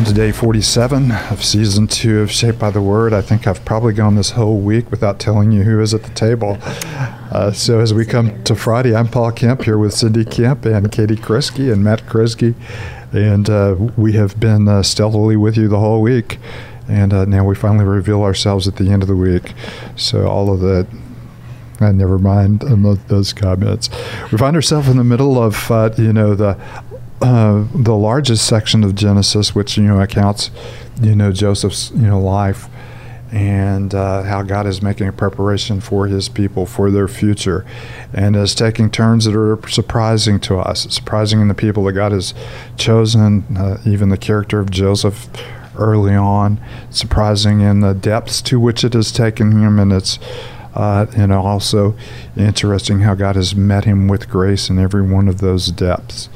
welcome to day 47 of season two of Shaped by the Word. I think I've probably gone this whole week without telling you who is at the table. Uh, so as we come to Friday, I'm Paul Kemp here with Cindy Kemp and Katie Kresge and Matt Kresge, and uh, we have been uh, stealthily with you the whole week. And uh, now we finally reveal ourselves at the end of the week. So all of that uh, never mind those comments. We find ourselves in the middle of, uh, you know, the uh, the largest section of Genesis, which you know accounts, you know, Joseph's you know life, and uh, how God is making a preparation for His people for their future, and is taking turns that are surprising to us, surprising in the people that God has chosen, uh, even the character of Joseph early on, surprising in the depths to which it has taken him, and it's. Uh, and also interesting how God has met him with grace in every one of those depths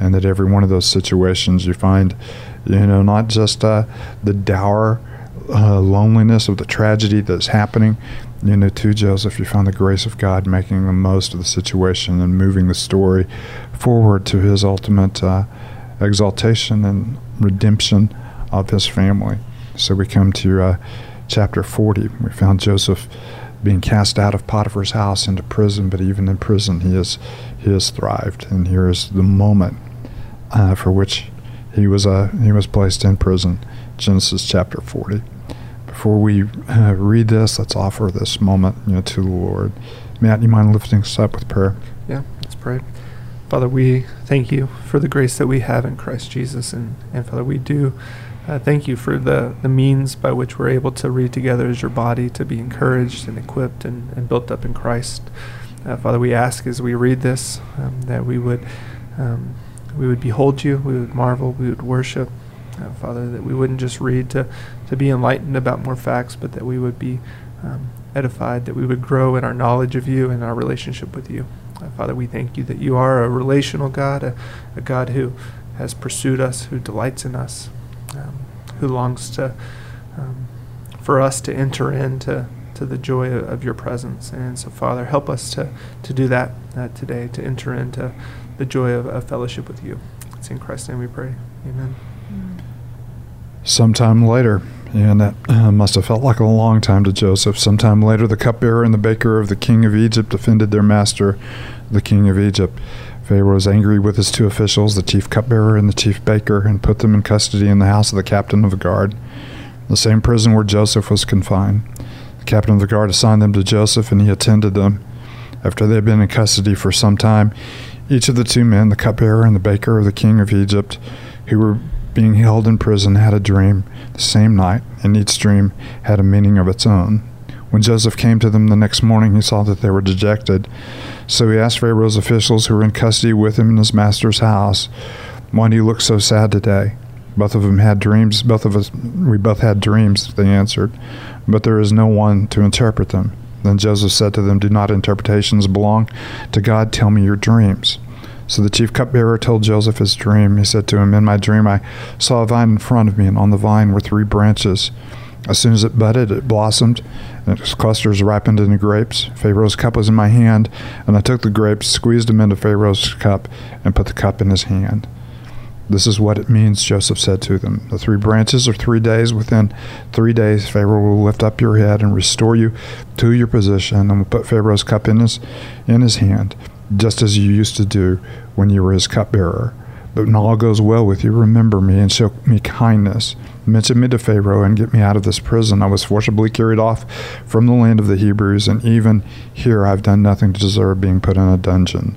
and that every one of those situations you find, you know, not just uh, the dour uh, loneliness of the tragedy that's happening, you know, to Joseph, you find the grace of God making the most of the situation and moving the story forward to his ultimate uh, exaltation and redemption of his family. So we come to uh, chapter 40. We found Joseph being cast out of Potiphar's house into prison, but even in prison, he has he has thrived. And here is the moment uh, for which he was uh, he was placed in prison. Genesis chapter 40. Before we uh, read this, let's offer this moment you know, to the Lord. Matt, you mind lifting us up with prayer? Yeah, let's pray. Father, we thank you for the grace that we have in Christ Jesus. And, and Father, we do uh, thank you for the, the means by which we're able to read together as your body, to be encouraged and equipped and, and built up in Christ. Uh, Father, we ask as we read this um, that we would um, we would behold you, we would marvel, we would worship. Uh, Father, that we wouldn't just read to, to be enlightened about more facts, but that we would be um, edified, that we would grow in our knowledge of you and our relationship with you. Uh, Father, we thank you that you are a relational God, a, a God who has pursued us, who delights in us, um, who longs to um, for us to enter into to the joy of your presence. And so, Father, help us to, to do that uh, today, to enter into the joy of, of fellowship with you. It's in Christ's name we pray. Amen. Sometime later, and that uh, must have felt like a long time to Joseph. Sometime later, the cupbearer and the baker of the king of Egypt offended their master, the king of Egypt. Pharaoh was angry with his two officials, the chief cupbearer and the chief baker, and put them in custody in the house of the captain of the guard, the same prison where Joseph was confined. The captain of the guard assigned them to Joseph, and he attended them. After they had been in custody for some time, each of the two men, the cupbearer and the baker of the king of Egypt, who were being held in prison, had a dream the same night, and each dream had a meaning of its own. When Joseph came to them the next morning, he saw that they were dejected. So he asked Pharaoh's officials who were in custody with him in his master's house, Why do you look so sad today? Both of them had dreams. Both of us, we both had dreams, they answered, but there is no one to interpret them. Then Joseph said to them, Do not interpretations belong to God? Tell me your dreams. So the chief cupbearer told Joseph his dream. He said to him, In my dream I saw a vine in front of me, and on the vine were three branches. As soon as it budded, it blossomed, and its clusters ripened into grapes. Pharaoh's cup was in my hand, and I took the grapes, squeezed them into Pharaoh's cup, and put the cup in his hand. This is what it means, Joseph said to them. The three branches are three days. Within three days, Pharaoh will lift up your head and restore you to your position, and will put Pharaoh's cup in his, in his hand, just as you used to do when you were his cupbearer. But when all goes well with you, remember me and show me kindness. Mention me to Pharaoh and get me out of this prison. I was forcibly carried off from the land of the Hebrews, and even here I've done nothing to deserve being put in a dungeon.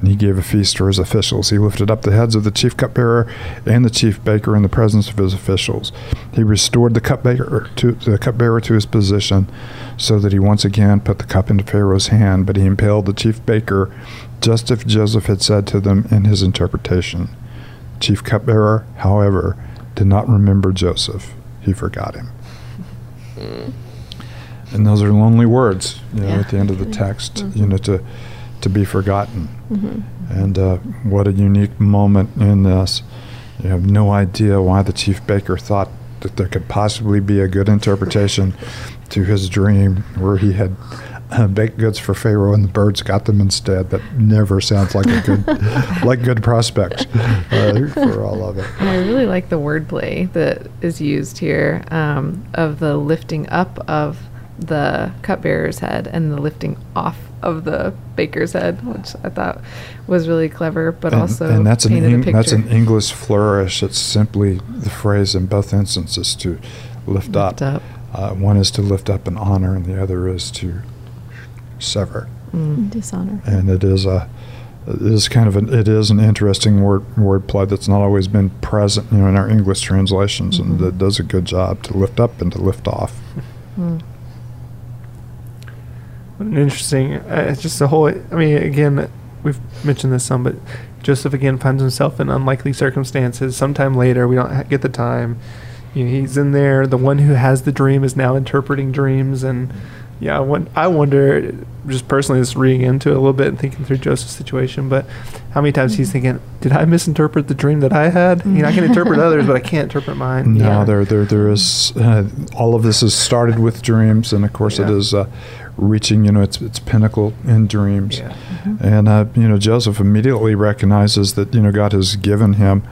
and he gave a feast for his officials. He lifted up the heads of the chief cupbearer and the chief baker in the presence of his officials. He restored the cupbearer to the cupbearer to his position, so that he once again put the cup into Pharaoh's hand. But he impaled the chief baker, just as Joseph had said to them in his interpretation. Chief cupbearer, however, did not remember Joseph, he forgot him. Mm. And those are lonely words, you know, Yeah. at the end of the text, you Mhm. know, to to be forgotten. Mhm. And uh, what a unique moment in this. You have no idea why the chief baker thought that there could possibly be a good interpretation to his dream where he had uh, baked goods for Pharaoh and the birds got them instead. That never sounds like a good, like good prospect uh, for all of it. I really like the wordplay that is used here um, of the lifting up of the cupbearer's head and the lifting off of the baker's head, which I thought was really clever, but and, also and that's an painted a Eng- picture. that's an English flourish. It's simply the phrase in both instances to lift, Lift up. up. Uh, one is to lift up in honor, and the other is to sever. Mm. Dishonor. And it is a it is kind of an it is an interesting word wordplay that's not always been present, you know, in our English translations, and Mhm. that does a good job to lift up and to lift off. Mm. What an interesting. Uh, it's just a whole. I mean, again, we've mentioned this some, but Joseph again finds himself in unlikely circumstances. Sometime later, we don't ha- get the time. You know, he's in there. The one who has the dream is now interpreting dreams, and yeah, I, won- I wonder, just personally, just reading into it a little bit and thinking through Joseph's situation, but how many times he's thinking, did I misinterpret the dream that I had? You know, I can interpret others, but I can't interpret mine. No, Yeah. there, there, there is. Uh, all of this has started with dreams, and of course, it Yeah. is uh, reaching, you know, its its pinnacle in dreams. Yeah. And uh, you know, Joseph immediately recognizes that you know God has given him,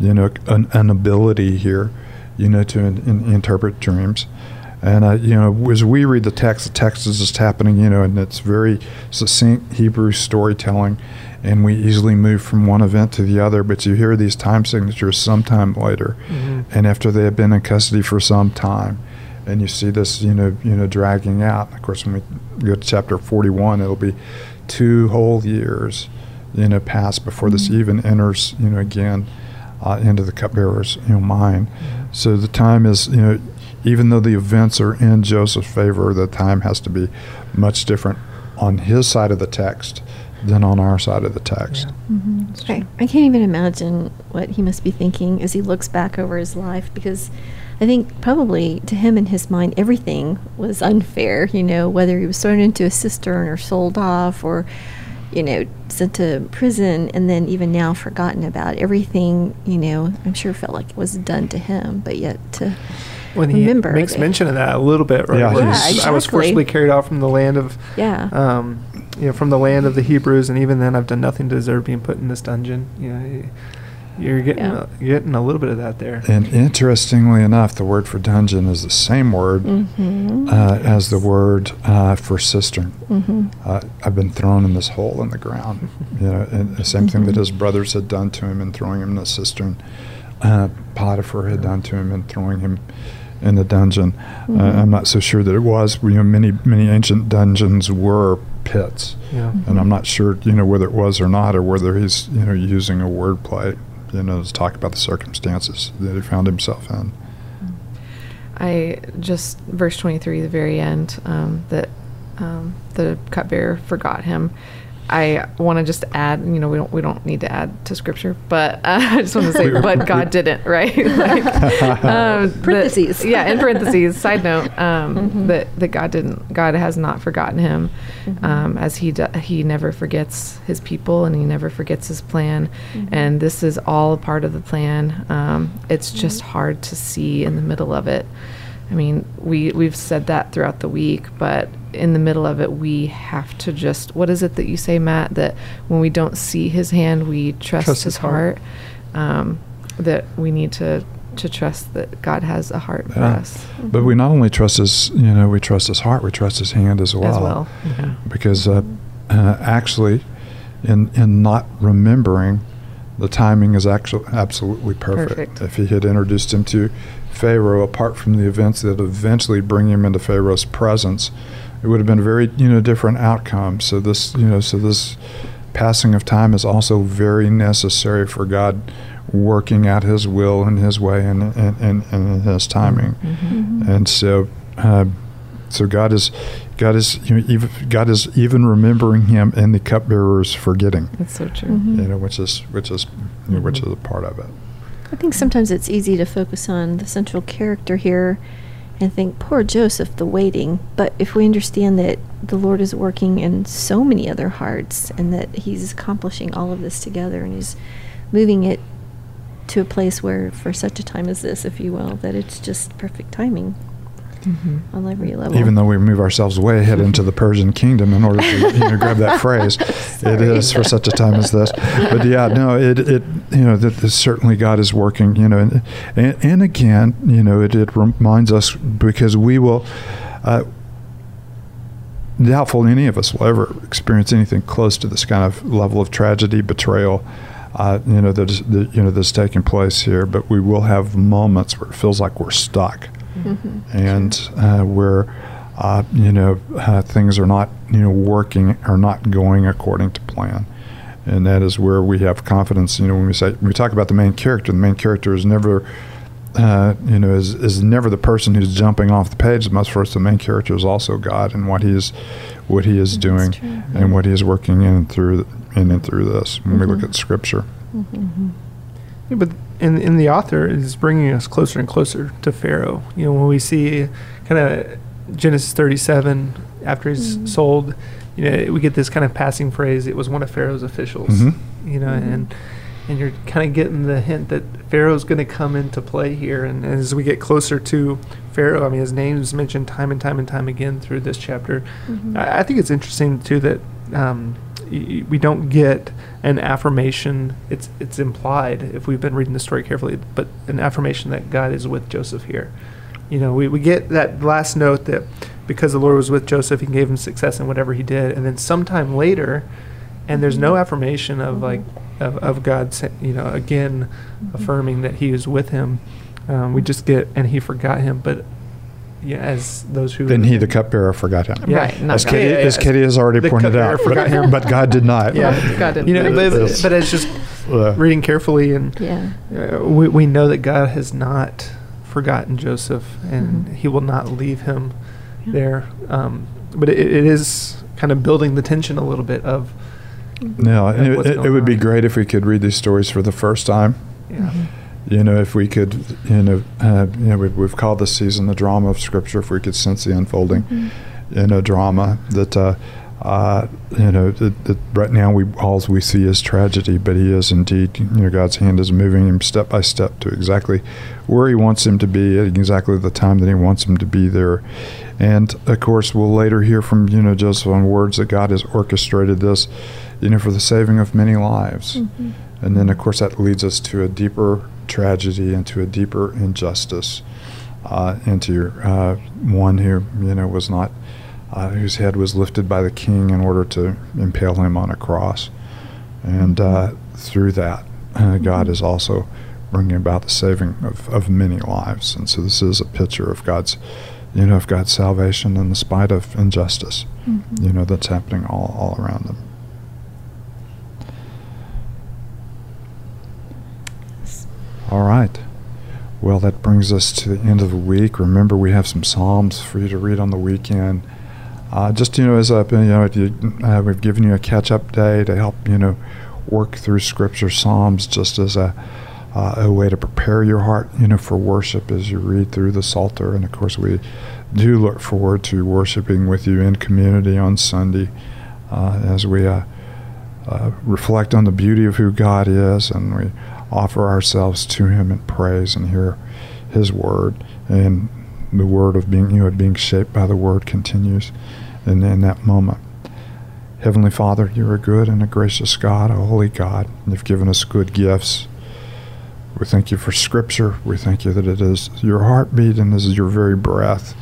you know, an, an ability here, you know, to in, in, interpret dreams. And uh, you know, as we read the text, the text is just happening, you know, and it's very succinct Hebrew storytelling, and we easily move from one event to the other. But you hear these time signatures sometime later, Mhm. and after they have been in custody for some time, and you see this, you know, you know, dragging out. Of course, when we go to chapter forty-one, it'll be two whole years, you know, pass before this Mhm. even enters, you know, again uh, into the cupbearer's, you know, mind. So the time is, you know, even though the events are in Joseph's favor, the time has to be much different on his side of the text than on our side of the text. Yeah. hmm That's I. I can't even imagine what he must be thinking as he looks back over his life because I think probably to him in his mind everything was unfair, you know, whether he was thrown into a cistern or sold off or, you know, sent to prison and then even now forgotten about. Everything, you know, I'm sure felt like it was done to him, but yet to when he remember makes that- mention of that a little bit, right? Yeah, where he's- he's, I was forcibly carried out from the land of, Yeah. um, you know, from the land of the Hebrews, and even then, I've done nothing to deserve being put in this dungeon. You know, y- you're getting Yeah. a, you're getting a little bit of that there. And interestingly enough, the word for dungeon is the same word mm-hmm. uh, as the word uh, for cistern. mm-hmm. Uh, I've been thrown in this hole in the ground. You know, and the same thing that Mhm. his brothers had done to him in throwing him in the cistern. Uh, Potiphar had done to him in throwing him in the dungeon. Uh, Mhm. I'm not so sure that it was. You know, many many ancient dungeons were pits, Yeah. and I'm not sure you know whether it was or not, or whether he's you know using a wordplay, you know, to talk about the circumstances that he found himself in. I just verse twenty three, the very end, um, that um, the cupbearer forgot him. I want to just add, you know, we don't we don't need to add to scripture, but uh, I just want to say, but God didn't, right? like, um, that- Parentheses. yeah, in parentheses. Side note, um, Mhm. that that God didn't, God has not forgotten him, Mhm. um, as he do, he never forgets his people and he never forgets his plan, Mhm. and this is all a part of the plan. Um, it's just Mhm. hard to see in the middle of it. I mean, we we've said that throughout the week, but in the middle of it, we have to just. What is it that you say, Matt? That when we don't see His hand, we trust, Trust His his heart. heart. Um, that we need to to trust that God has a heart for Yeah. us But we not only trust his, you know, we trust his heart, we trust his hand as well. as well. Yeah. because uh, uh, actually, in in not remembering, the timing is actually absolutely perfect. Perfect. If he had introduced him to Pharaoh, apart from the events that eventually bring him into Pharaoh's presence, it would have been a very you know different outcome. So this you know so this passing of time is also very necessary for God working out His will and His way and and, and, and His timing. Mhm. Mhm. And so, uh, so God is, God is, you know, even God is even remembering him, and the cupbearers forgetting. That's so true. Mhm. You know, which is which is you know, which is a part of it. I think sometimes it's easy to focus on the central character here and think, poor Joseph, the waiting. But if we understand that the Lord is working in so many other hearts and that He's accomplishing all of this together and He's moving it to a place where, for such a time as this, if you will, that it's just perfect timing Mm-hmm. on every level. Even though we move ourselves way ahead into the Persian kingdom in order to you know, grab that phrase, it is for such a time as this. But yeah, no, it, it you know that that certainly God is working. You know, and and, and again, you know, it, it reminds us because we will. Uh, doubtful any of us will ever experience anything close to this kind of level of tragedy, betrayal, uh, you know that, is, that you know that's taking place here. But we will have moments where it feels like we're stuck Mhm. and uh, where uh, you know uh, things are not you know working or not going according to plan, and that is where we have confidence. You know, when we say when we talk about the main character, the main character is never. Uh, you know, is, is never the person who's jumping off the page. Much first, the main character is also God and what he is, what he is That's doing, true. and what he is working in and through in and through this. When we look Mhm. at Scripture, Mhm. Yeah, but in in the author is bringing us closer and closer to Pharaoh. You know, when we see kind of Genesis 37 after he's Mhm. sold, you know, we get this kind of passing phrase. It was one of Pharaoh's officials. Mhm. You know, Mhm. and and you're kind of getting the hint that Pharaoh's going to come into play here. And as we get closer to Pharaoh, I mean, his name is mentioned time and time and time again through this chapter. Mhm. I, I think it's interesting too that um, y- y- we don't get an affirmation. It's it's implied if we've been reading the story carefully, but an affirmation that God is with Joseph here. You know, we, we get that last note that because the Lord was with Joseph, He gave him success in whatever he did, and then sometime later, and there's no Mhm. affirmation of like of, of God, you know, again Mhm. affirming that He is with him. Um, we just get and He forgot him, but yeah, as those who then he, the cupbearer, forgot him. Yeah. Right. Not As God. Katie, Yeah, yeah, as yeah. Katie has already The pointed out, forgot him. but, but God did not. Yeah. God didn't. you know, but, Yes. but as just Uh, reading carefully and Yeah. uh, we, we know that God has not forgotten Joseph and Mhm. he will not leave him Yeah. there. Um, but it, it is kind of building the tension a little bit of. No, Yeah, it, it, it going would be great if we could read these stories for the first time. yeah. Mhm. You know, if we could, you know, uh, you know, we've, we've called this season the drama of Scripture. If we could sense the unfolding Mhm. in a drama that, uh, uh, you know, that, that right now we all we see is tragedy, but He is indeed, you know, God's hand is moving him step by step to exactly where He wants him to be at exactly the time that He wants him to be there. And of course, we'll later hear from you know Joseph on words that God has orchestrated this, you know, for the saving of many lives. Mhm. And then, of course, that leads us to a deeper tragedy and to a deeper injustice, uh, into uh, one who, you know, was not, uh, whose head was lifted by the king in order to impale him on a cross. And uh, through that, uh, God is also bringing about the saving of, of many lives. And so this is a picture of God's, you know, of God's salvation in the spite of injustice, Mhm. you know, that's happening all, all around them. All right. Well, that brings us to the end of the week. Remember, we have some Psalms for you to read on the weekend. Uh, just you know, as a you know, you, uh, we've given you a catch-up day to help you know work through Scripture, Psalms, just as a uh, a way to prepare your heart, you know, for worship as you read through the Psalter. And of course, we do look forward to worshiping with you in community on Sunday uh, as we uh, uh, reflect on the beauty of who God is, and we offer ourselves to Him in praise and hear His word. And the word of being, you know, being shaped by the word continues in, in that moment. Heavenly Father, you're a good and a gracious God, a holy God. You've given us good gifts. We thank you for Scripture. We thank you that it is your heartbeat and this is your very breath.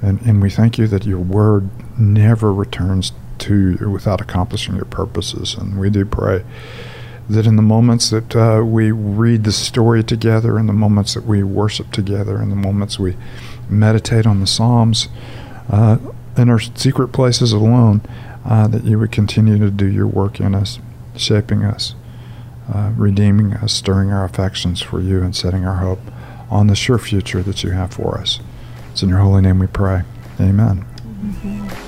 And, and we thank you that your word never returns to you without accomplishing your purposes. And we do pray that in the moments that uh, we read the story together, in the moments that we worship together, in the moments we meditate on the Psalms, uh, in our secret places alone, uh, that you would continue to do your work in us, shaping us, uh, redeeming us, stirring our affections for you, and setting our hope on the sure future that you have for us. It's in your holy name we pray. Amen. Mhm.